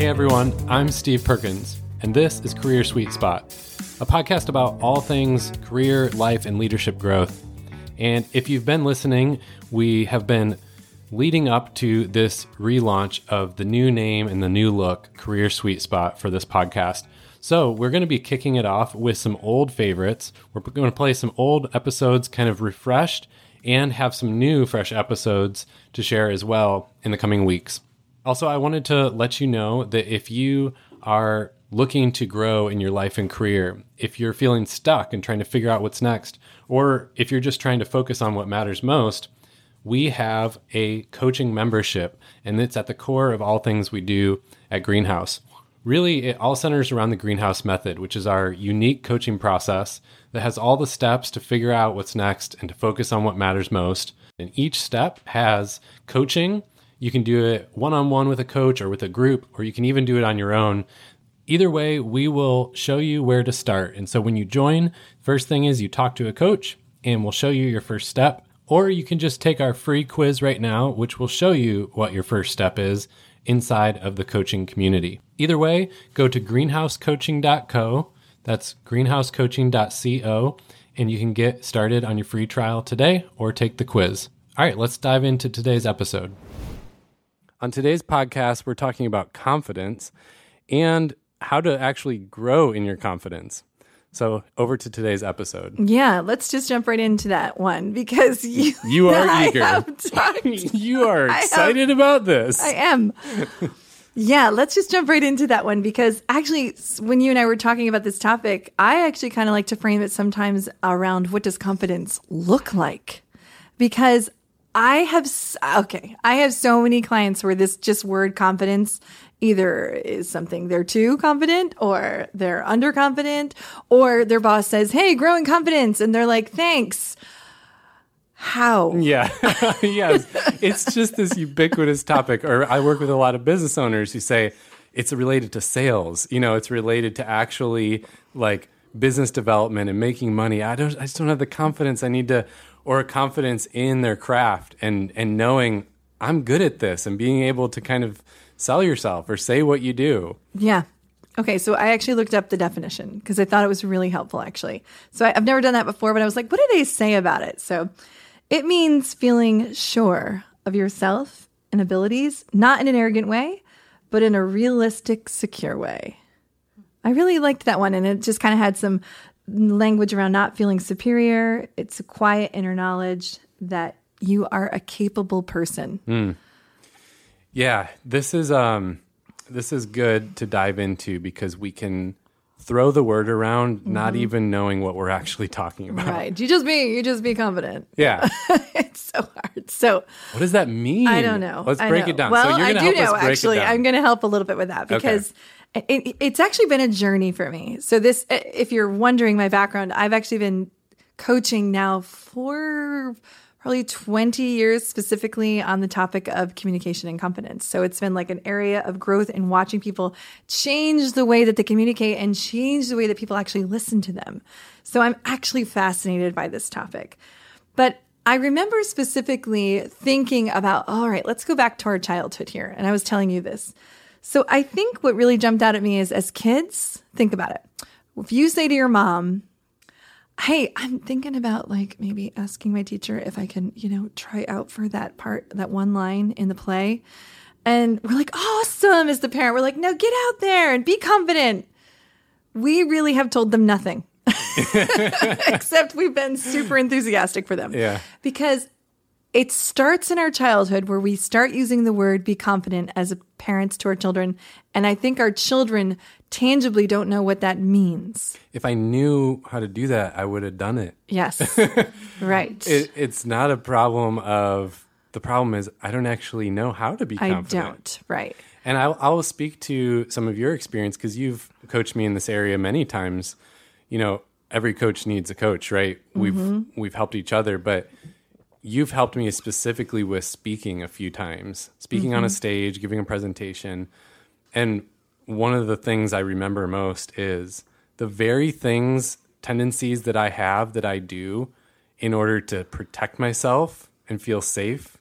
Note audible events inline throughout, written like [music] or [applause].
Hey everyone, I'm Steve Perkins, and this is Career Sweet Spot, a podcast about all things career, life, and leadership growth. And if you've been listening, we have been leading up to this relaunch of the new name and the new look, Career Sweet Spot, for this podcast. So, we're going to be kicking it off with some old favorites. We're going to play some old episodes, kind of refreshed, and have some new, fresh episodes to share as well in the coming weeks. Also, I wanted to let you know that if you are looking to grow in your life and career, if you're feeling stuck and trying to figure out what's next, or if you're just trying to focus on what matters most, we have a coaching membership, and it's at the core of all things we do at Greenhouse. Really, it all centers around the Greenhouse method, which is our unique coaching process that has all the steps to figure out what's next and to focus on what matters most. And each step has coaching you can do it one on one with a coach or with a group, or you can even do it on your own. Either way, we will show you where to start. And so when you join, first thing is you talk to a coach and we'll show you your first step. Or you can just take our free quiz right now, which will show you what your first step is inside of the coaching community. Either way, go to greenhousecoaching.co. That's greenhousecoaching.co, and you can get started on your free trial today or take the quiz. All right, let's dive into today's episode. On today's podcast, we're talking about confidence and how to actually grow in your confidence. So, over to today's episode. Yeah, let's just jump right into that one because you you are [laughs] eager. [laughs] you are excited have, about this. I am. yeah, let's just jump right into that one because actually, when you and I were talking about this topic, I actually kind of like to frame it sometimes around what does confidence look like? Because I have okay, I have so many clients where this just word confidence either is something they're too confident or they're underconfident or their boss says, "Hey, growing confidence," and they're like, "Thanks." How? Yeah. [laughs] yes. It's just this ubiquitous topic. Or I work with a lot of business owners who say it's related to sales. You know, it's related to actually like business development and making money. I don't I just don't have the confidence I need to or a confidence in their craft and and knowing I'm good at this and being able to kind of sell yourself or say what you do. Yeah. Okay, so I actually looked up the definition because I thought it was really helpful actually. So I, I've never done that before, but I was like, what do they say about it? So it means feeling sure of yourself and abilities, not in an arrogant way, but in a realistic, secure way. I really liked that one, and it just kind of had some language around not feeling superior. It's a quiet inner knowledge that you are a capable person. Mm. Yeah, this is um this is good to dive into because we can throw the word around mm-hmm. not even knowing what we're actually talking about. Right. You just be you just be confident. Yeah. [laughs] it's so hard. So What does that mean? I don't know. Let's break know. it down. Well, so I do know actually. I'm going to help a little bit with that because okay. It, it's actually been a journey for me. So this, if you're wondering my background, I've actually been coaching now for probably 20 years specifically on the topic of communication and confidence. So it's been like an area of growth and watching people change the way that they communicate and change the way that people actually listen to them. So I'm actually fascinated by this topic. But I remember specifically thinking about, all right, let's go back to our childhood here. And I was telling you this. So I think what really jumped out at me is as kids, think about it. If you say to your mom, Hey, I'm thinking about like maybe asking my teacher if I can, you know, try out for that part, that one line in the play. And we're like, awesome is the parent. We're like, no, get out there and be confident. We really have told them nothing. [laughs] [laughs] Except we've been super enthusiastic for them. Yeah. Because it starts in our childhood where we start using the word be confident as parents to our children. And I think our children tangibly don't know what that means. If I knew how to do that, I would have done it. Yes. [laughs] right. It, it's not a problem of, the problem is I don't actually know how to be confident. I don't. Right. And I, I will speak to some of your experience because you've coached me in this area many times. You know, every coach needs a coach, right? Mm-hmm. We've we've helped each other, but you've helped me specifically with speaking a few times, speaking mm-hmm. on a mm-hmm. stage, giving a presentation. And one of the things I remember most is the very things, tendencies that I have that I do in order to protect myself and feel safe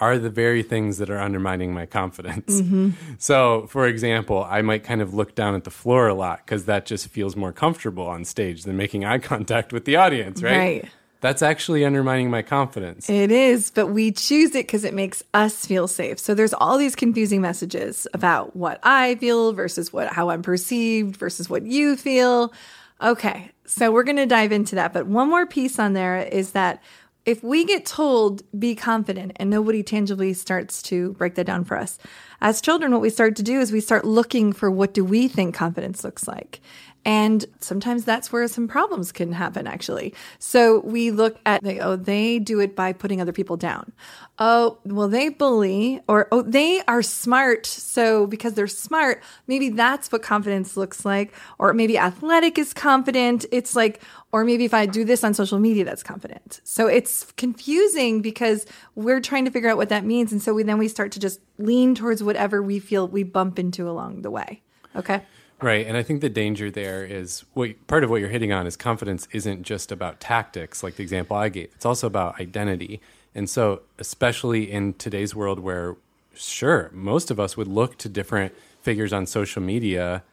are the very things that are undermining my confidence. Mm-hmm. [laughs] So, for example, I might kind of look down at the floor a lot because that just feels more comfortable on stage than making eye contact with the audience, right? Right. That's actually undermining my confidence. It is, but we choose it because it makes us feel safe. So there's all these confusing messages about what I feel versus what how I'm perceived versus what you feel. Okay, so we're going to dive into that. But one more piece on there is that if we get told be confident and nobody tangibly starts to break that down for us as children what we start to do is we start looking for what do we think confidence looks like and sometimes that's where some problems can happen, actually. So we look at, they, oh, they do it by putting other people down. Oh, well, they bully, or oh, they are smart. So because they're smart, maybe that's what confidence looks like. Or maybe athletic is confident. It's like, or maybe if I do this on social media, that's confident. So it's confusing because we're trying to figure out what that means. And so we, then we start to just lean towards whatever we feel we bump into along the way. Okay. Right, and I think the danger there is what part of what you're hitting on is confidence isn't just about tactics, like the example I gave. It's also about identity. And so, especially in today's world where sure, most of us would look to different figures on social media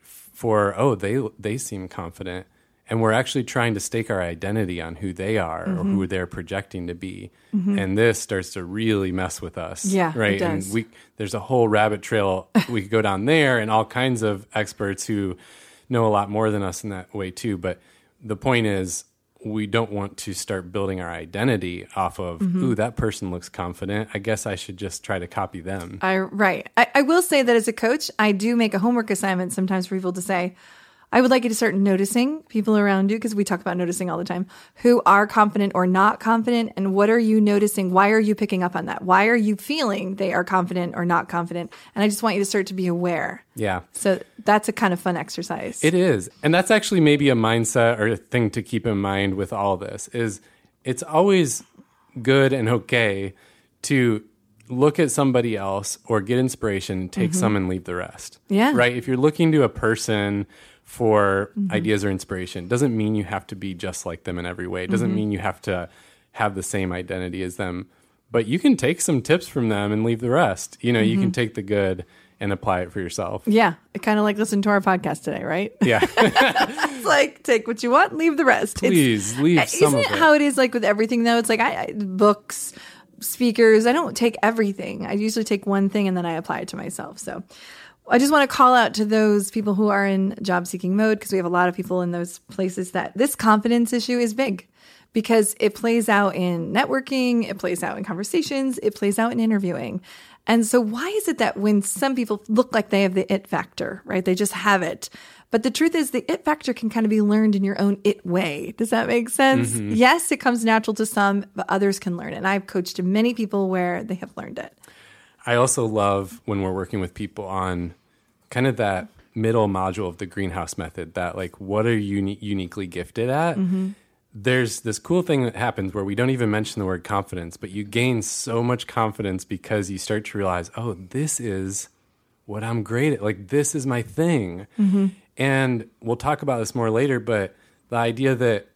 for oh, they they seem confident and we're actually trying to stake our identity on who they are mm-hmm. or who they're projecting to be. Mm-hmm. and this starts to really mess with us yeah right? And we there's a whole rabbit trail. [laughs] We could go down there and all kinds of experts who know a lot more than us in that way too. But the point is we don't want to start building our identity off of mm-hmm. ooh that person looks confident. I guess i should just try to copy them. I right. I, I will say that as a coach i do make a homework assignment sometimes for people to say I would like you to start noticing people around you because we talk about noticing all the time who are confident or not confident. And what are you noticing? Why are you picking up on that? Why are you feeling they are confident or not confident? And I just want you to start to be aware. Yeah. So that's a kind of fun exercise. It is. And that's actually maybe a mindset or a thing to keep in mind with all this is it's always good and okay to look at somebody else or get inspiration, take mm-hmm. some and leave the rest. Yeah. Right? If you're looking to a person for mm-hmm. ideas or inspiration. Doesn't mean you have to be just like them in every way. It doesn't mm-hmm. mean you have to have the same identity as them. But you can take some tips from them and leave the rest. You know, mm-hmm. you can mm-hmm. take the good and apply it for yourself. Yeah. Kind of like listen to our podcast today, right? Yeah. [laughs] it's like take what you want, leave the rest. Please it's, leave some Isn't it, it how it is like with everything though? It's like I, I books, speakers, I don't take everything. I usually take one thing and then I apply it to myself. So I just want to call out to those people who are in job seeking mode because we have a lot of people in those places that this confidence issue is big because it plays out in networking, it plays out in conversations, it plays out in interviewing. And so, why is it that when some people look like they have the it factor, right? They just have it. But the truth is, the it factor can kind of be learned in your own it way. Does that make sense? Mm-hmm. Yes, it comes natural to some, but others can learn it. And I've coached many people where they have learned it. I also love when we're working with people on kind of that middle module of the greenhouse method that like what are you uni- uniquely gifted at mm-hmm. there's this cool thing that happens where we don't even mention the word confidence but you gain so much confidence because you start to realize oh this is what i'm great at like this is my thing mm-hmm. and we'll talk about this more later but the idea that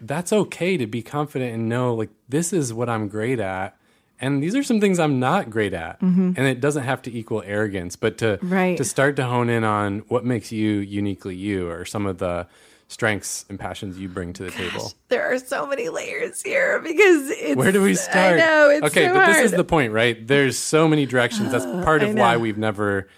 that's okay to be confident and know like this is what i'm great at and these are some things I'm not great at. Mm-hmm. And it doesn't have to equal arrogance, but to right. to start to hone in on what makes you uniquely you or some of the strengths and passions you bring to the Gosh, table. There are so many layers here because it's Where do we start? I know it's Okay, so but hard. this is the point, right? There's so many directions. That's [sighs] part of why we've never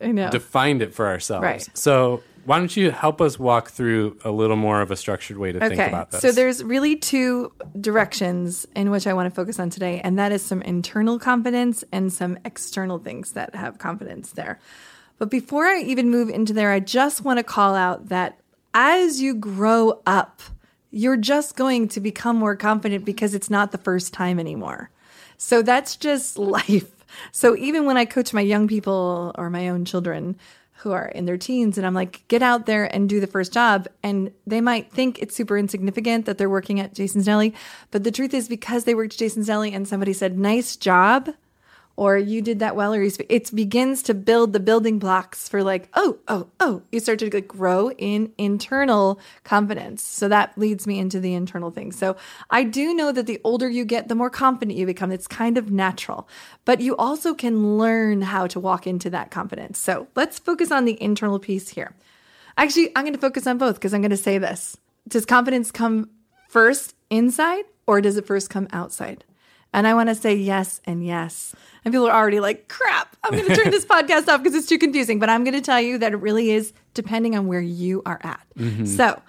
defined it for ourselves. Right. So why don't you help us walk through a little more of a structured way to okay. think about this? So there's really two directions in which I want to focus on today, and that is some internal confidence and some external things that have confidence there. But before I even move into there, I just want to call out that as you grow up, you're just going to become more confident because it's not the first time anymore. So that's just [laughs] life. So even when I coach my young people or my own children, who are in their teens and I'm like, get out there and do the first job. And they might think it's super insignificant that they're working at Jason's Deli. But the truth is because they worked at Jason's Deli and somebody said, nice job, or you did that well, or you sp- it begins to build the building blocks for like, oh, oh, oh, you start to like grow in internal confidence. So that leads me into the internal thing. So I do know that the older you get, the more confident you become. It's kind of natural, but you also can learn how to walk into that confidence. So let's focus on the internal piece here. Actually, I'm going to focus on both because I'm going to say this. Does confidence come first inside or does it first come outside? And I want to say yes and yes. And people are already like, crap, I'm going to turn this [laughs] podcast off because it's too confusing. But I'm going to tell you that it really is depending on where you are at. Mm-hmm. So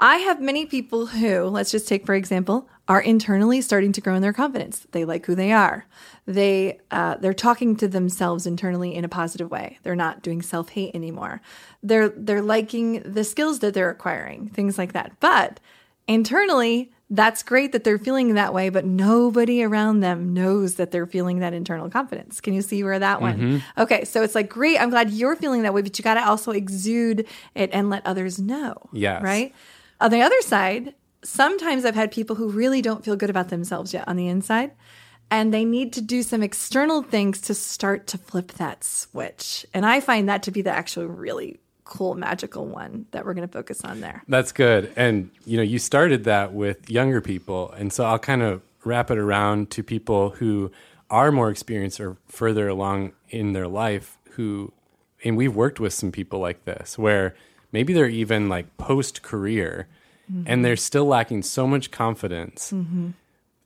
I have many people who, let's just take for example, are internally starting to grow in their confidence. They like who they are. They uh, they're talking to themselves internally in a positive way. They're not doing self hate anymore. They're they're liking the skills that they're acquiring, things like that. But internally, that's great that they're feeling that way, but nobody around them knows that they're feeling that internal confidence. Can you see where that one? Mm-hmm. Okay, so it's like, great, I'm glad you're feeling that way, but you got to also exude it and let others know. Yes. Right? On the other side, sometimes I've had people who really don't feel good about themselves yet on the inside, and they need to do some external things to start to flip that switch. And I find that to be the actual really cool magical one that we're going to focus on there. That's good. And you know, you started that with younger people, and so I'll kind of wrap it around to people who are more experienced or further along in their life who and we've worked with some people like this where maybe they're even like post career mm-hmm. and they're still lacking so much confidence. Mm-hmm.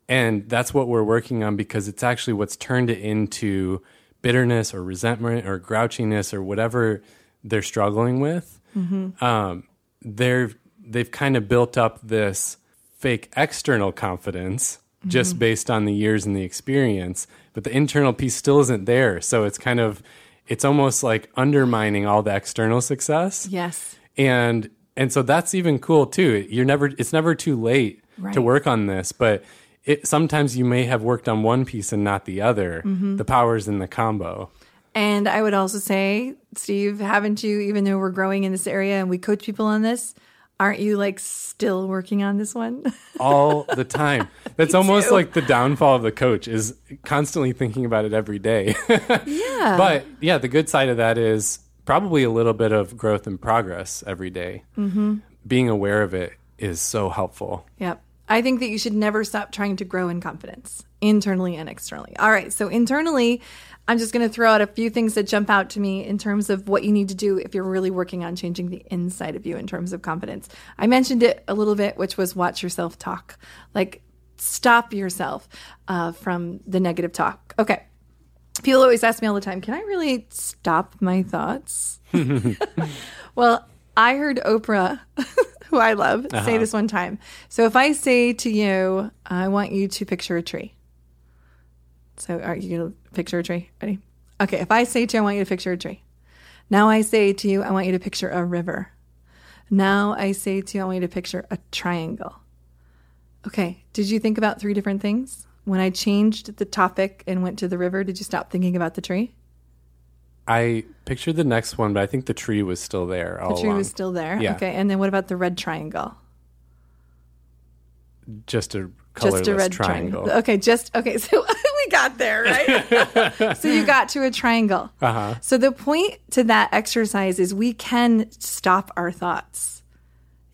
And that's what we're working on because it's actually what's turned it into bitterness or resentment or grouchiness or whatever they're struggling with, mm-hmm. um, they're they've kind of built up this fake external confidence mm-hmm. just based on the years and the experience, but the internal piece still isn't there. So it's kind of it's almost like undermining all the external success. Yes. And and so that's even cool too. You're never it's never too late right. to work on this, but it sometimes you may have worked on one piece and not the other. Mm-hmm. The power's in the combo. And I would also say, Steve, haven't you, even though we're growing in this area and we coach people on this, aren't you like still working on this one? [laughs] All the time. That's almost too. like the downfall of the coach is constantly thinking about it every day. [laughs] yeah. But yeah, the good side of that is probably a little bit of growth and progress every day. Mm-hmm. Being aware of it is so helpful. Yep. I think that you should never stop trying to grow in confidence, internally and externally. All right. So, internally, I'm just going to throw out a few things that jump out to me in terms of what you need to do if you're really working on changing the inside of you in terms of confidence. I mentioned it a little bit, which was watch yourself talk. Like, stop yourself uh, from the negative talk. Okay. People always ask me all the time, can I really stop my thoughts? [laughs] well, I heard Oprah, [laughs] who I love, uh-huh. say this one time. So if I say to you, I want you to picture a tree. So are you going to picture a tree? Ready? Okay, if I say to you, I want you to picture a tree. Now I say to you, I want you to picture a river. Now I say to you, I want you to picture a triangle. Okay, did you think about three different things? When I changed the topic and went to the river, did you stop thinking about the tree? I pictured the next one, but I think the tree was still there. the tree along. was still there. Yeah. Okay, and then what about the red triangle? Just a colorless just a red triangle. triangle. Okay, just okay. [laughs] So [laughs] we got there, right? [laughs] so you got to a triangle. Uh-huh. So the point to that exercise is we can stop our thoughts.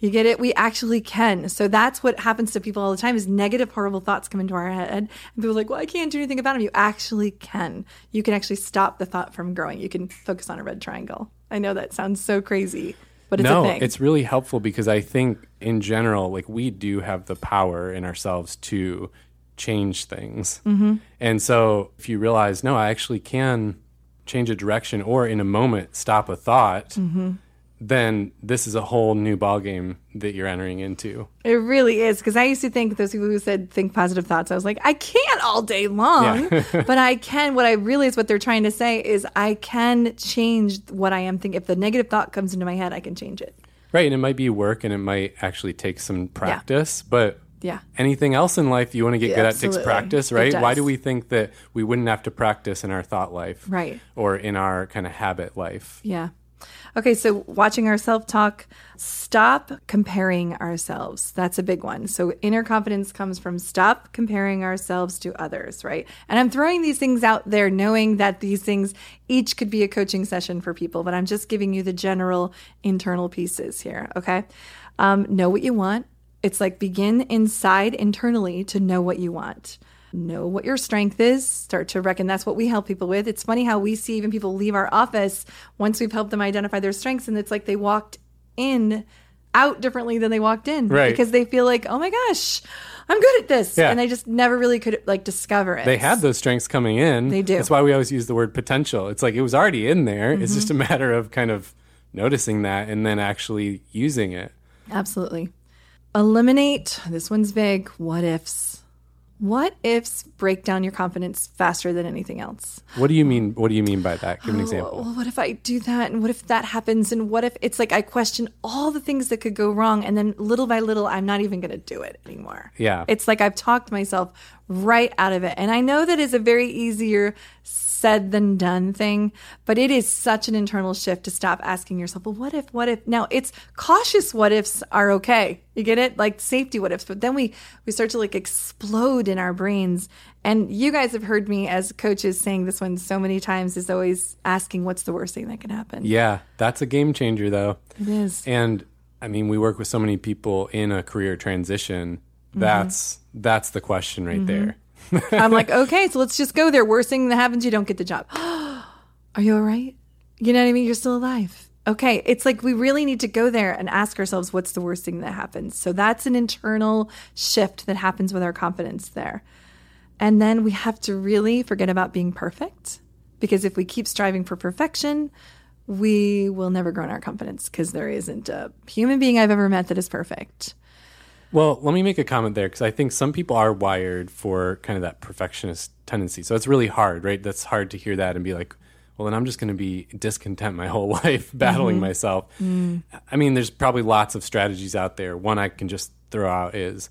You get it? We actually can. So that's what happens to people all the time is negative, horrible thoughts come into our head. And people are like, well, I can't do anything about them. You actually can. You can actually stop the thought from growing. You can focus on a red triangle. I know that sounds so crazy, but it's no, a thing. it's really helpful because I think in general, like we do have the power in ourselves to change things. Mm-hmm. And so if you realize, no, I actually can change a direction or in a moment stop a thought. Mm-hmm then this is a whole new ballgame that you're entering into. It really is because I used to think those people who said think positive thoughts. I was like, I can't all day long, yeah. [laughs] but I can. What I realize what they're trying to say is I can change what I am thinking. If the negative thought comes into my head, I can change it. Right, and it might be work, and it might actually take some practice, yeah. but yeah. Anything else in life you want to get yeah, good at takes practice, right? Why do we think that we wouldn't have to practice in our thought life? Right. Or in our kind of habit life? Yeah. Okay, so watching our self talk, stop comparing ourselves. That's a big one. So, inner confidence comes from stop comparing ourselves to others, right? And I'm throwing these things out there knowing that these things each could be a coaching session for people, but I'm just giving you the general internal pieces here, okay? Um, know what you want. It's like begin inside internally to know what you want know what your strength is, start to reckon that's what we help people with. It's funny how we see even people leave our office once we've helped them identify their strengths, and it's like they walked in out differently than they walked in right. because they feel like, oh my gosh, I'm good at this. Yeah. And they just never really could like discover it. They had those strengths coming in. They do. That's why we always use the word potential. It's like it was already in there. Mm-hmm. It's just a matter of kind of noticing that and then actually using it. Absolutely. Eliminate, this one's big, what ifs. What ifs break down your confidence faster than anything else? What do you mean? What do you mean by that? Give an oh, example. Well, what if I do that? And what if that happens? And what if it's like I question all the things that could go wrong, and then little by little, I'm not even going to do it anymore. Yeah. It's like I've talked myself right out of it, and I know that is a very easier said than done thing, but it is such an internal shift to stop asking yourself, well, what if, what if? Now it's cautious what ifs are okay. You get it? Like safety what ifs, but then we, we start to like explode in our brains. And you guys have heard me as coaches saying this one so many times is always asking what's the worst thing that can happen. Yeah. That's a game changer though. It is. And I mean, we work with so many people in a career transition. Mm-hmm. That's, mm-hmm. that's the question right mm-hmm. there [laughs] I'm like, okay, so let's just go there. Worst thing that happens, you don't get the job. [gasps] Are you all right? You know what I mean? You're still alive. Okay. It's like we really need to go there and ask ourselves, what's the worst thing that happens? So that's an internal shift that happens with our confidence there. And then we have to really forget about being perfect because if we keep striving for perfection, we will never grow in our confidence because there isn't a human being I've ever met that is perfect. Well, let me make a comment there because I think some people are wired for kind of that perfectionist tendency. So it's really hard, right? That's hard to hear that and be like, well, then I'm just going to be discontent my [laughs] whole life battling mm-hmm. myself. Mm. I mean, there's probably lots of strategies out there. One I can just throw out is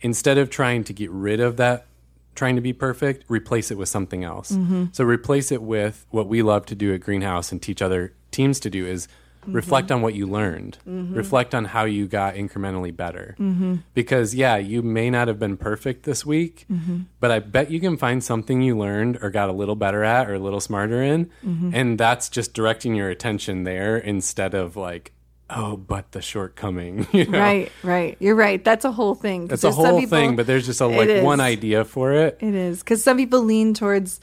instead of trying to get rid of that, trying to be perfect, replace it with something else. Mm-hmm. So replace it with what we love to do at Greenhouse and teach other teams to do is Mm-hmm. Reflect on what you learned. Mm-hmm. Reflect on how you got incrementally better. Mm-hmm. Because, yeah, you may not have been perfect this week, mm-hmm. but I bet you can find something you learned or got a little better at or a little smarter in. Mm-hmm. And that's just directing your attention there instead of like, oh, but the shortcoming. [laughs] You know? Right, right. You're right. That's a whole thing. It's a whole people, thing, but there's just a like one idea for it. It is because some people lean towards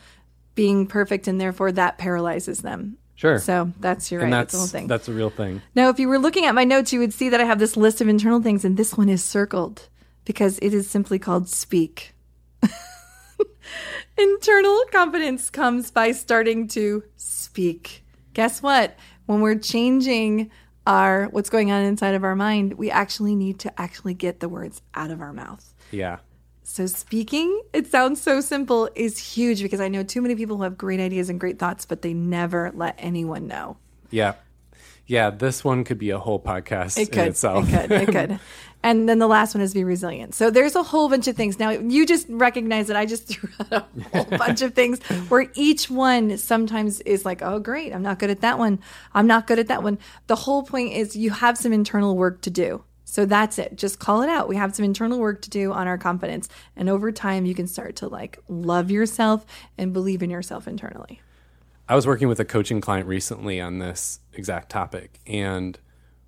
being perfect, and therefore that paralyzes them. Sure. So that's your right. That's, that's the whole thing. That's a real thing. Now, if you were looking at my notes, you would see that I have this list of internal things, and this one is circled because it is simply called speak. [laughs] internal confidence comes by starting to speak. Guess what? When we're changing our what's going on inside of our mind, we actually need to actually get the words out of our mouth. Yeah. So, speaking, it sounds so simple, is huge because I know too many people who have great ideas and great thoughts, but they never let anyone know. Yeah. Yeah, this one could be a whole podcast it could, itself. It could. It [laughs] could. and then the last one is be resilient. So there's a whole bunch of things. Now you just recognize that I just [laughs] threw out a whole [laughs] bunch of things where each one sometimes is like, oh great, I'm not good at that one. I'm not good at that one. The whole point is you have some internal work to do. So that's it. Just call it out. We have some internal work to do on our confidence. And over time, you can start to like love yourself and believe in yourself internally. I was working with a coaching client recently on this exact topic. And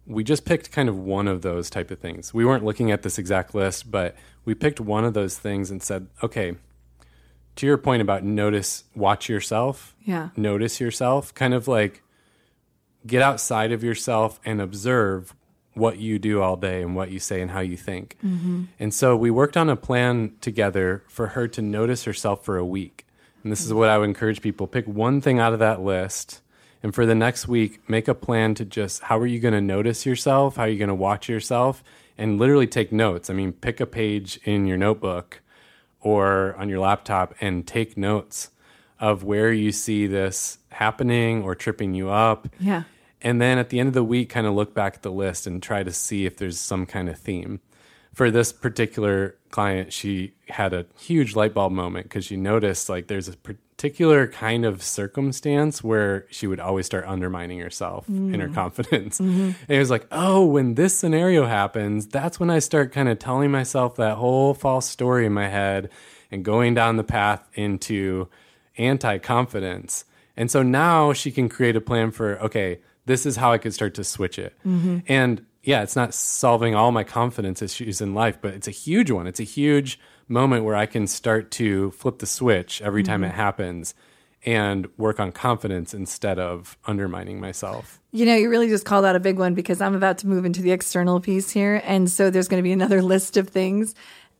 we just picked kind of one of those type of things. We weren't looking at this exact list, but we picked one of those things and said, okay, to your point about notice, watch yourself. Yeah. Notice yourself, kind of like get outside of yourself and observe what you do all day and what you say and how you think. Mm-hmm. And so we worked on a plan together for her to notice herself for a week. And this is what I would encourage people pick one thing out of that list. And for the next week, make a plan to just how are you going to notice yourself? How are you going to watch yourself? And literally take notes. I mean, pick a page in your notebook or on your laptop and take notes of where you see this happening or tripping you up. Yeah and then at the end of the week kind of look back at the list and try to see if there's some kind of theme for this particular client she had a huge light bulb moment because she noticed like there's a particular kind of circumstance where she would always start undermining herself mm. in her confidence. [laughs] Mm-hmm. And it was like, oh, when this scenario happens, that's when I start kind of telling myself that whole false story in my head and going down the path into anti confidence. And so now she can create a plan for, okay, this is how I could start to switch it. Mm-hmm. And yeah, it's not solving all my confidence issues in life, but it's a huge one. It's a huge moment where I can start to flip the switch every time mm-hmm. it happens and work on confidence instead of undermining myself. You know, you really just called out a big one because I'm about to move into the external piece here. And so there's going to be another [laughs] list of things.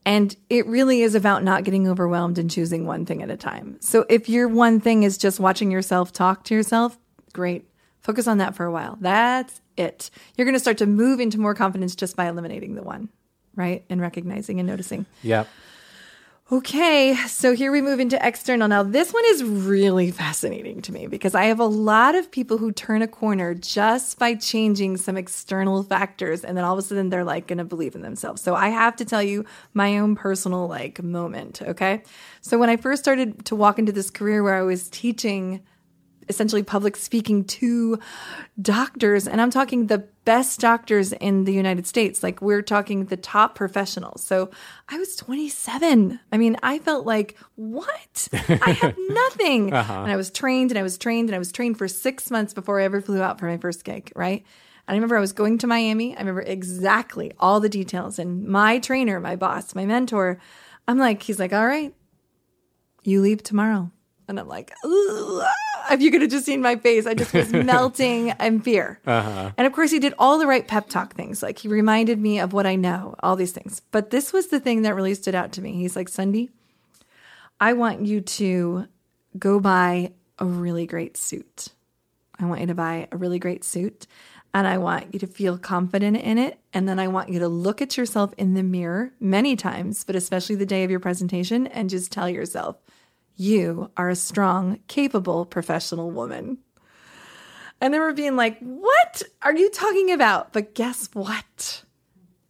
And it really is about not getting overwhelmed and choosing one thing at a time. So if your one thing is just watching yourself talk to yourself, great. Focus on that for a while. That's it. You're going to start to move into more confidence just by eliminating the one, right? And recognizing and noticing. Yep. Okay, so here we move into external. Now, this one is really fascinating to me because I have a lot of people who turn a corner just by changing some external factors, and then all of a sudden they're like going to believe in themselves. So, I have to tell you my own personal like moment. Okay, so when I first started to walk into this career where I was teaching essentially public speaking to doctors. And I'm talking the best doctors in the United States. Like we're talking the top professionals. So I was 27. I mean, I felt like, what? I have [laughs] nothing. uh-huh. And I was trained and I was trained and I was trained for six months before I ever flew out for my first gig, right? I remember I was going to Miami. I remember exactly all the details. And my trainer, my boss, my mentor, I'm like, he's like, all right, you leave tomorrow. And I'm like, [laughs] if you could have just seen my face, I just was [laughs] melting in fear. Uh-huh. And of course, he did all the right pep talk things. Like he reminded me of what I know, all these things. But this was the thing that really stood out to me. He's like, Sunny, I want you to go buy a really great suit. I want you to buy a really great suit and I want you to feel confident in it. And then I want you to look at yourself in the mirror many times, but especially the day of your presentation, and just tell yourself, you are a strong, capable professional woman. And they were being like, What are you talking about? But guess what?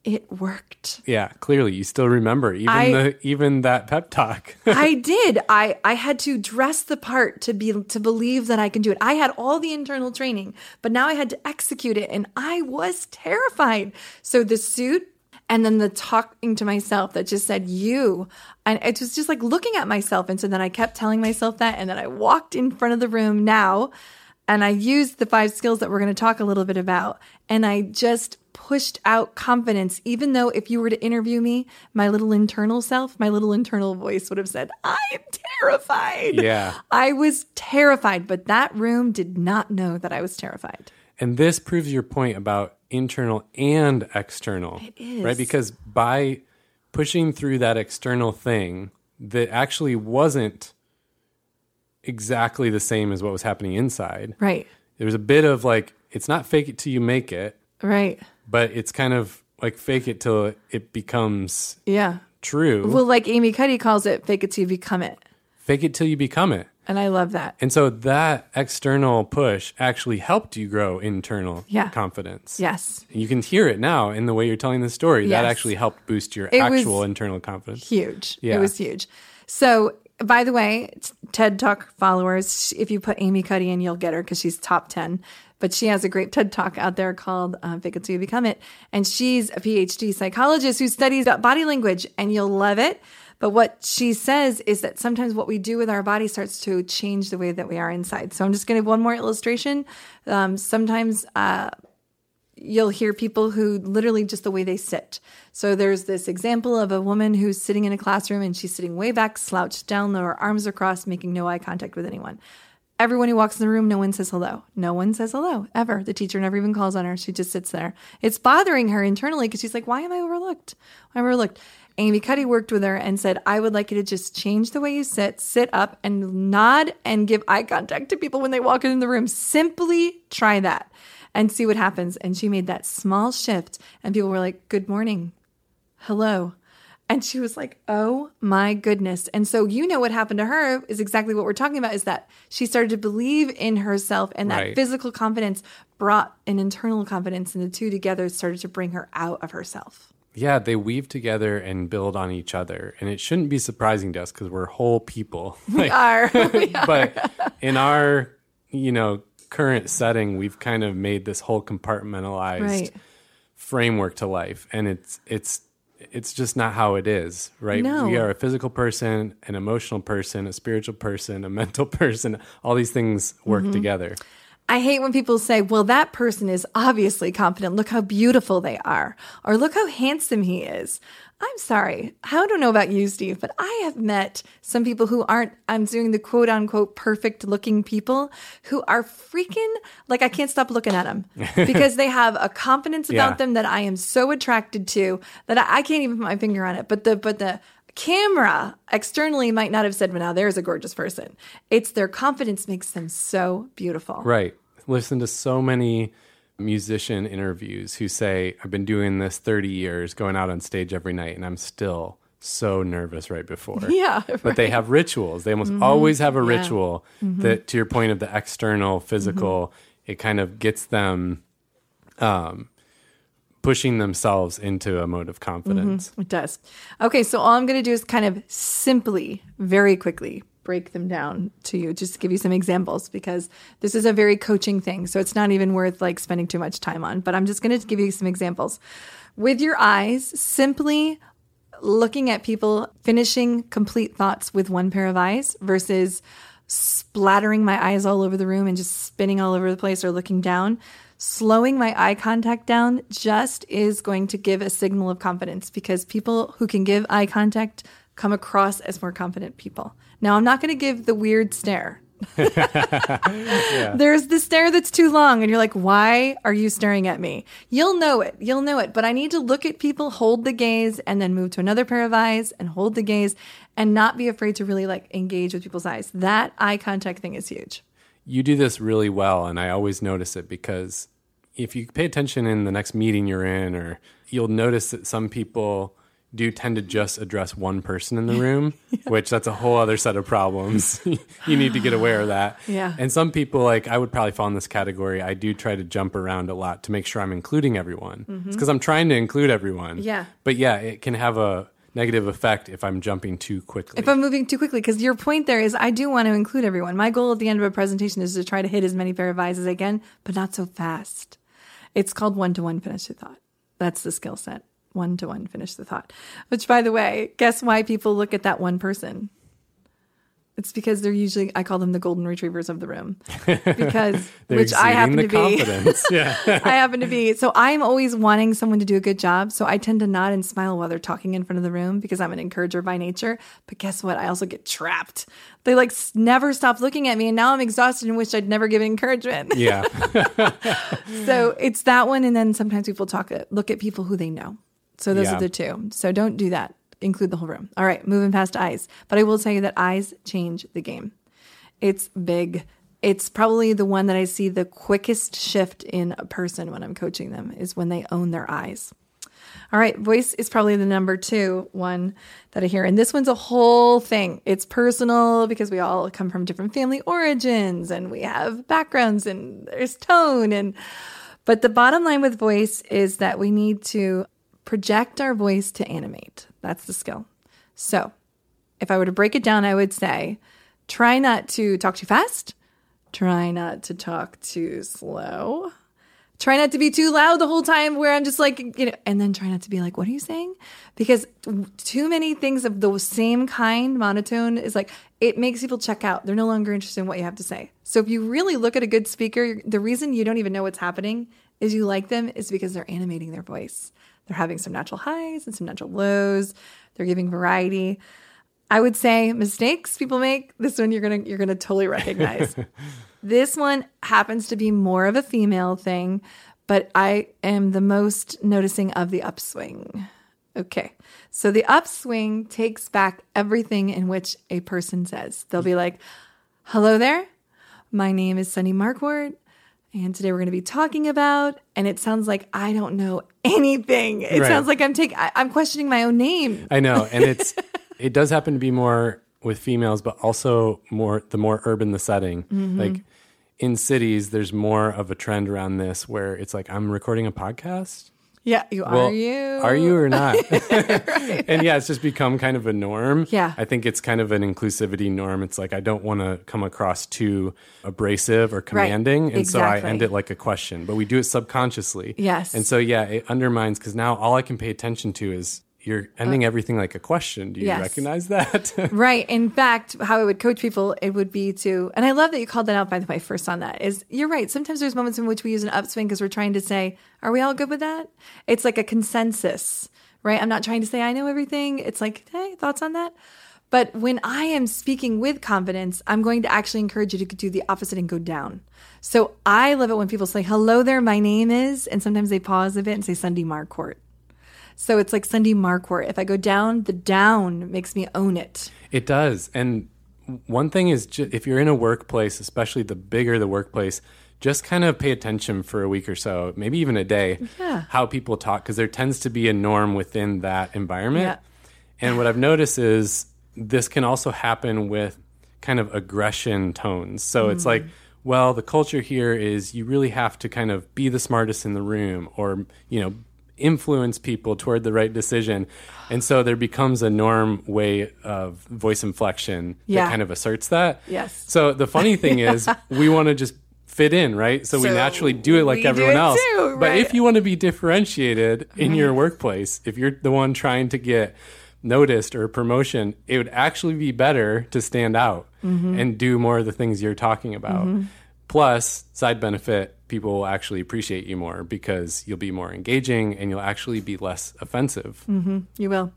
It worked. Yeah, clearly you still remember even I, the even that pep talk. [laughs] I did. I I had to dress the part to be to believe that I can do it. I had all the internal training, but now I had to execute it and I was terrified. So the suit and then the talking to myself that just said you and it was just like looking at myself. And so then i kept telling myself that and then i walked in front of the room now and i used the five skills that we're going to talk a little bit about. And i just pushed out confidence even though if you were to interview me my little internal self my little internal voice would have said i am terrified. Yeah. I was terrified but that room did not know that i was terrified. And this proves your point about internal and external. Right? Because by pushing through that external thing that actually wasn't exactly the same as what was happening inside. Right. There was a bit of like, it's not fake it till you make it. Right. But it's kind of like fake it till it becomes yeah true. Well, like Amy Cuddy calls it, fake it till you become it. Fake it till you become it. And I love that. And so that external push actually helped you grow internal yeah. confidence. Yes. You can hear it now in the way you're telling the story. Yes. That actually helped boost your it actual internal confidence. Huge. Yeah. It was huge. So, by the way, TED Talk followers, if you put Amy Cuddy in, you'll get her because she's top 10. But she has a great TED Talk out there called uh, Fake It Till You Become It. And she's a PhD psychologist who studies body language, and you'll love it. But what she says is that sometimes what we do with our body starts to change the way that we are inside. So I'm just going to give one more illustration. Um, sometimes uh, you'll hear people who literally just the way they sit. So there's this example of a woman who's sitting in a classroom and she's sitting way back, slouched down, her arms are crossed, making no eye contact with anyone. Everyone who walks in the room, no one says hello. No one says hello ever. The teacher never even calls on her. She just sits there. It's bothering her internally because she's like, why am I overlooked? I'm overlooked. Amy Cuddy worked with her and said, I would like you to just change the way you sit, sit up and nod and give eye contact to people when they walk in the room. Simply try that and see what happens. And she made that small shift, and people were like, Good morning. Hello. And she was like, Oh my goodness. And so, you know, what happened to her is exactly what we're talking about is that she started to believe in herself, and that right. physical confidence brought an internal confidence, and the two together started to bring her out of herself. Yeah, they weave together and build on each other. And it shouldn't be surprising to us because we're whole people. [laughs] we are. [laughs] we are. but in our, you know, current setting, we've kind of made this whole compartmentalized right. framework to life. And it's it's it's just not how it is, right? No. We are a physical person, an emotional person, a spiritual person, a [laughs] mental person. All these things work mm-hmm. together. I hate when people say, well, that person is obviously confident. Look how beautiful they are. Or look how handsome he is. I'm sorry. I don't know about you, Steve, but I have met some people who aren't, I'm doing the quote unquote perfect looking people who are freaking like I can't stop looking at them [laughs] because they have a confidence about yeah. them that I am so attracted to that I, I can't even put my finger on it. But the, but the, camera externally might not have said, well, now there's a gorgeous person. It's their confidence makes them so beautiful. Right. Listen to so many musician interviews who say, I've been doing this 30 years, going out on stage every night, and I'm still so nervous right before. [laughs] Yeah. Right. But they have rituals. They almost mm-hmm. always have a yeah. ritual mm-hmm. that, to your point of the external, physical, mm-hmm. it kind of gets them um, pushing themselves into a mode of confidence. Mm-hmm. It does. Okay, so all I'm going to do is kind of simply, very quickly break them down to you, just to give you some examples, because this is a very coaching thing. So it's not even worth like spending too much time on. But I'm just going to give you some examples. With your eyes, simply looking at people finishing complete thoughts with one pair of eyes versus splattering my eyes all over the room and just spinning all over the place or looking down slowing my eye contact down just is going to give a signal of confidence because people who can give eye contact come across as more confident people. Now, I'm not going to give the weird stare. yeah. [laughs] There's the stare that's too long, and you're like, why are you staring at me? You'll know it. You'll know it. But I need to look at people, hold the gaze, and then move to another pair of eyes and hold the gaze and not be afraid to really like engage with people's eyes. That eye contact thing is huge you do this really well, and I always notice it because if you pay attention in the next meeting you're in, or you'll notice that some people do tend to just address one person in the [laughs] room, yeah. which that's a whole other set of problems. [laughs] you need to get aware of that. Yeah. And some people, like I would probably fall in this category. I do try to jump around a lot to make sure I'm including everyone. Mm-hmm. It's because I'm trying to include everyone. Yeah. But yeah, it can have a negative effect if I'm jumping too quickly. If I'm moving too quickly, because your point there is I do want to include everyone. My goal at the end of a presentation is to try to hit as many pair of eyes as I can, but not so fast. It's called one to one finish the thought. That's the skill set. One to one finish the thought. Which, by the way, guess why people look at that one person? It's because they're usually I call them the golden retrievers of the room [laughs] because which I happen to be. [laughs] yeah. I happen to be. So I'm always wanting someone to do a good job. So I tend to nod and smile while they're talking in front of the room because I'm an encourager by nature. But guess what? I also get trapped. They like never stop looking at me and now I'm exhausted and wish I'd never given encouragement. Yeah. [laughs] so it's that one and then sometimes people talk uh, look at people who they know. So those yeah. are the two. So don't do that include the whole room. All right, moving past eyes. But I will tell you that eyes change the game. It's big. It's probably the one that I see the quickest shift in a person when I'm coaching them is when they own their eyes. All right, voice is probably the number two one that I hear. And this one's a whole thing. It's personal because we all come from different family origins and we have backgrounds and there's tone and but the bottom line with voice is that we need to project our voice to animate. That's the skill. So, if I were to break it down, I would say try not to talk too fast, try not to talk too slow. Try not to be too loud the whole time where I'm just like, you know, and then try not to be like, what are you saying? Because too many things of the same kind, monotone, is like, it makes people check out. They're no longer interested in what you have to say. So if you really look at a good speaker, the reason you don't even know what's happening is you like them is because they're animating their voice. They're having some natural highs and some natural lows. They're giving variety. I would say mistakes people make. This one you're gonna you're gonna totally recognize. [laughs] this one happens to be more of a female thing, but I am the most noticing of the upswing. Okay. So the upswing takes back everything in which a person says. They'll be like, Hello there. My name is Sunny Markwart. And today we're going to be talking about, and it sounds like I don't know [laughs] anything. It right. sounds like I'm taking, I'm questioning my own name. I know, and it's, [laughs] it does happen to be more with females, but also more the more urban the setting. Mm-hmm. Like in cities, there's more of a trend around this where it's like I'm recording a podcast. Yeah, you are Well, you? Are you or not? [laughs] [laughs] And yeah, it's just become kind of a norm. Yeah. I think it's kind of an inclusivity norm. It's like I don't want to come across too abrasive or commanding. And so I end it like a question, but we do it subconsciously. Yes. And so, yeah, it undermines because now all I can pay attention to is you're ending everything like a question. Do you Uh, Yes. recognize that? [laughs] Right. In fact, how I would coach people, it would be to, and I love that you called that out, by the way, first on that, is you're right. Sometimes there's moments in which we use an upswing because we're trying to say, are we all good with that? It's like a consensus, right? I'm not trying to say I know everything. It's like, hey, thoughts on that? But when I am speaking with confidence, I'm going to actually encourage you to do the opposite and go down. So I love it when people say, hello there, my name is, and sometimes they pause a bit and say Sunny Markwart. So it's like Sunny Markwart. If I go down, the down makes me own it. It does. And one thing is, ju- if you're in a workplace, especially the bigger the workplace, just kind of pay attention for a week or so, maybe even a day, Yeah. how people talk, because there tends to be a norm within that environment. Yeah. And what I've noticed is this can also happen with kind of aggression tones. So it's mm. like, well, the culture here is you really have to kind of be the smartest in the room or, you know, influence people toward the right decision. And so there becomes a norm way of voice inflection Yeah. that kind of asserts that. Yes. So the funny thing is [laughs] we want to just fit in, right? So, we naturally do it like everyone it else. too, But if you want to be differentiated in your workplace, if you're the one trying to get noticed or promotion, it would actually be better to stand out Mm-hmm. and do more of the things you're talking about. Plus, side benefit, people will actually appreciate you more because you'll be more engaging and you'll actually be less offensive. Mm-hmm. You will.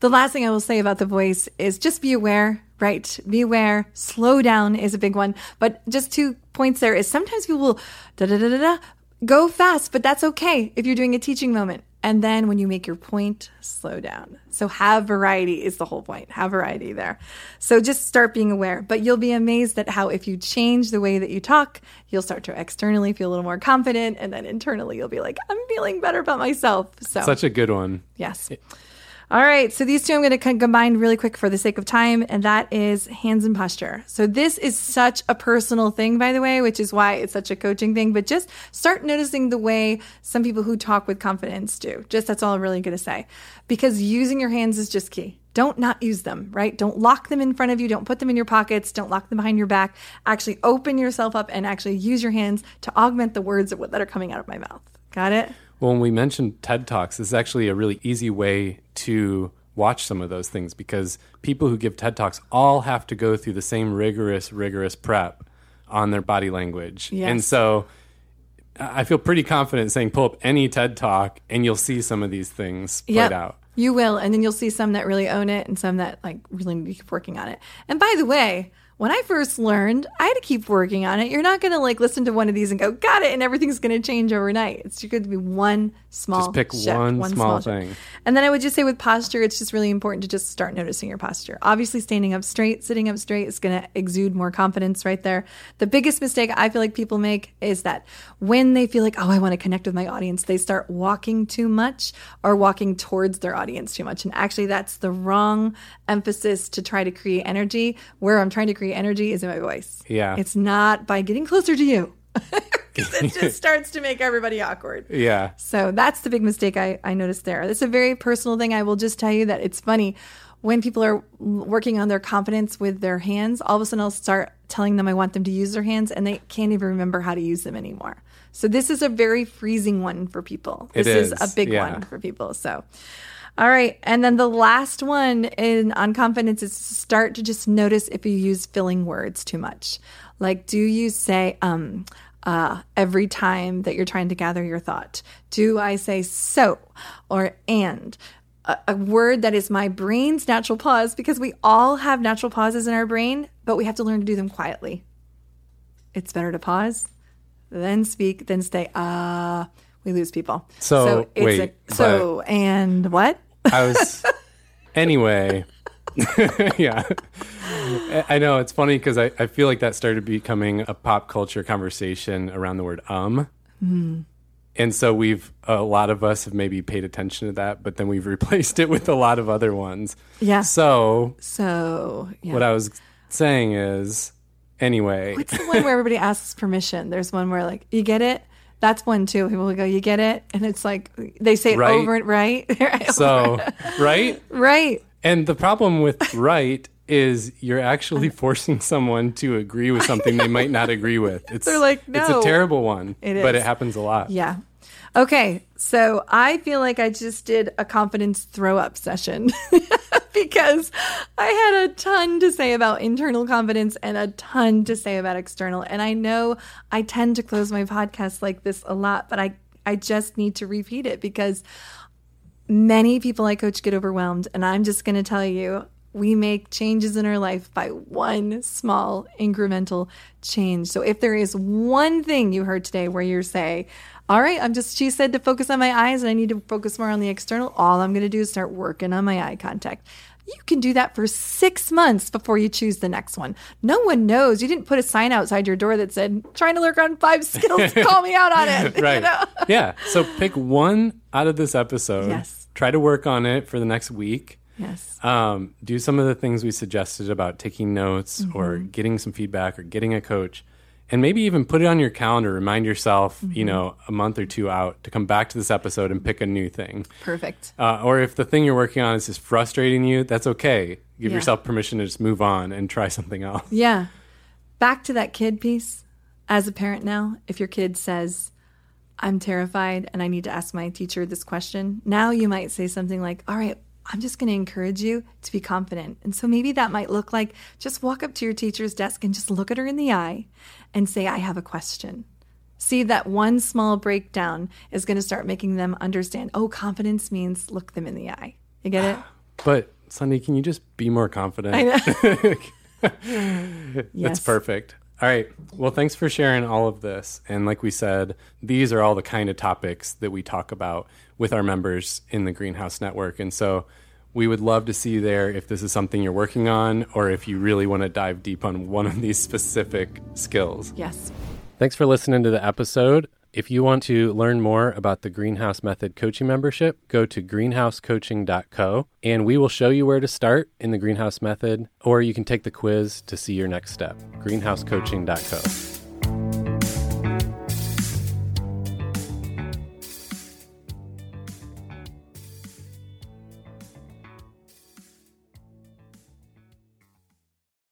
The last thing I will say about the voice is just be aware, right? Be aware. Slow down is a big one. But just two points there is sometimes people will da da da da da go fast, but that's okay if you're doing a teaching moment. And then when you make your point, slow down. So have variety is the whole point. Have variety there. So just start being aware. But you'll be amazed at how if you change the way that you talk, you'll start to externally feel a little more confident. And then internally you'll be like, I'm feeling better about myself. So Such a good one. Yes. All right. So these two I'm going to combine really quick for the sake of time, and that is hands and posture. So this is such a personal thing, by the way, which is why it's such a coaching thing. But just start noticing the way some people who talk with confidence do. Just that's all I'm really going to say. Because using your hands is just key. Don't not use them, right? Don't lock them in front of you. Don't put them in your pockets. Don't lock them behind your back. Actually open yourself up and actually use your hands to augment the words that that are coming out of my mouth. Got it? Well, when we mentioned TED Talks, this is actually a really easy way to watch some of those things because people who give TED Talks all have to go through the same rigorous, rigorous prep on their body language. Yes. And so I feel pretty confident saying pull up any TED Talk and you'll see some of these things played Yep. out. You will. And then you'll see some that really own it and some that like really need to keep working on it. And by the way, when I first learned, I had to keep working on it. You're not going to like listen to one of these and go, got it, and everything's going to change overnight. It's going to be one small Just pick shift, one small shift. thing. And then I would just say with posture, it's just really important to just start noticing your posture. Obviously, standing up straight, sitting up straight is going to exude more confidence right there. The biggest mistake I feel like people make is that when they feel like, oh, I want to connect with my audience, they start walking too much or walking towards their audience too much. And actually, that's the wrong emphasis to try to create energy. Where I'm trying to create energy is in my voice. Yeah. It's not by getting closer to you. [laughs] it just starts to make everybody awkward. Yeah. So that's the big mistake I, I noticed there. It's a very personal thing. I will just tell you that it's funny when people are working on their confidence with their hands, all of a sudden I'll start telling them I want them to use their hands and they can't even remember how to use them anymore. So this is a very freezing one for people. This is. is, a big yeah. one for people. So all right. And then the last one in on confidence is to start to just notice if you use filling words too much. Like, do you say um uh every time that you're trying to gather your thought? Do I say so or and? A, a word that is my brain's natural pause because we all have natural pauses in our brain, but we have to learn to do them quietly. It's better to pause, then speak, then stay. Ah, we lose people. So, wait, a, so and what? I was anyway. [laughs] yeah, I- know it's funny because I, I feel like that started becoming a pop culture conversation around the word um, and so we've a lot of us have maybe paid attention to that, but then we've [laughs] replaced it with a lot of other ones. Yeah. So So yeah. what I was saying is, anyway, What's the one where everybody asks permission? There's one where like you get it. That's one too. People will go, "You get it," and it's like they say it Right. over and right, [laughs] So, right? right. And the problem with right is you're actually [laughs] forcing someone to agree with something they might not agree with. [laughs] It's They're like, it's a terrible one. It But it happens a lot. Yeah. Okay, so I feel like I just did a confidence throw up session because I had a ton to say about internal confidence and a ton to say about external. And I know I tend to close my podcast like this a lot, but I I just need to repeat it because many people I coach get overwhelmed. And I'm just going to tell you, we make changes in our life by one small incremental change. So if there is one thing you heard today where you're saying, all right, I'm just, she said to focus on my eyes and I need to focus more on the external, all I'm going to do is start working on my eye contact. You can do that for six months before you choose the next one. No one knows. You didn't put a sign outside your door that said, trying to learn on five [laughs] skills, call me out on it. you Right. know? yeah. So pick one out of this episode. Yes. Try to work on it for the next week. Yes. Um, do some of the things we suggested about taking notes Mm-hmm. or getting some feedback or getting a coach. And maybe even put it on your calendar, remind yourself, Mm-hmm. you know, a month or two out to come back to this episode and pick a new thing. Perfect. Uh, or if the thing you're working on is just frustrating you, that's okay. Give Yeah. yourself permission to just move on and try something else. Yeah. Back to that kid piece. As a parent now, if your kid says, I'm terrified and I need to ask my teacher this question, now you might say something like, All right, I'm just going to encourage you to be confident. And so maybe that might look like just walk up to your teacher's desk and just look at her in the eye and say, I have a question. See that one small breakdown is going to start making them understand, oh, confidence means look them in the eye. You get it? [sighs] But Sunny, can you just be more confident? [laughs] [laughs] Yes. That's perfect. All right. Well, thanks for sharing all of this. And like we said, these are all the kind of topics that we talk about with our members in the Greenhouse Network. And so we would love to see you there if this is something you're working on or if you really want to dive deep on one of these specific skills. Yes. Thanks for listening to the episode. If you want to learn more about the Greenhouse Method coaching membership, go to greenhousecoaching.co and we will show you where to start in the Greenhouse Method, or you can take the quiz to see your next step. greenhousecoaching.co.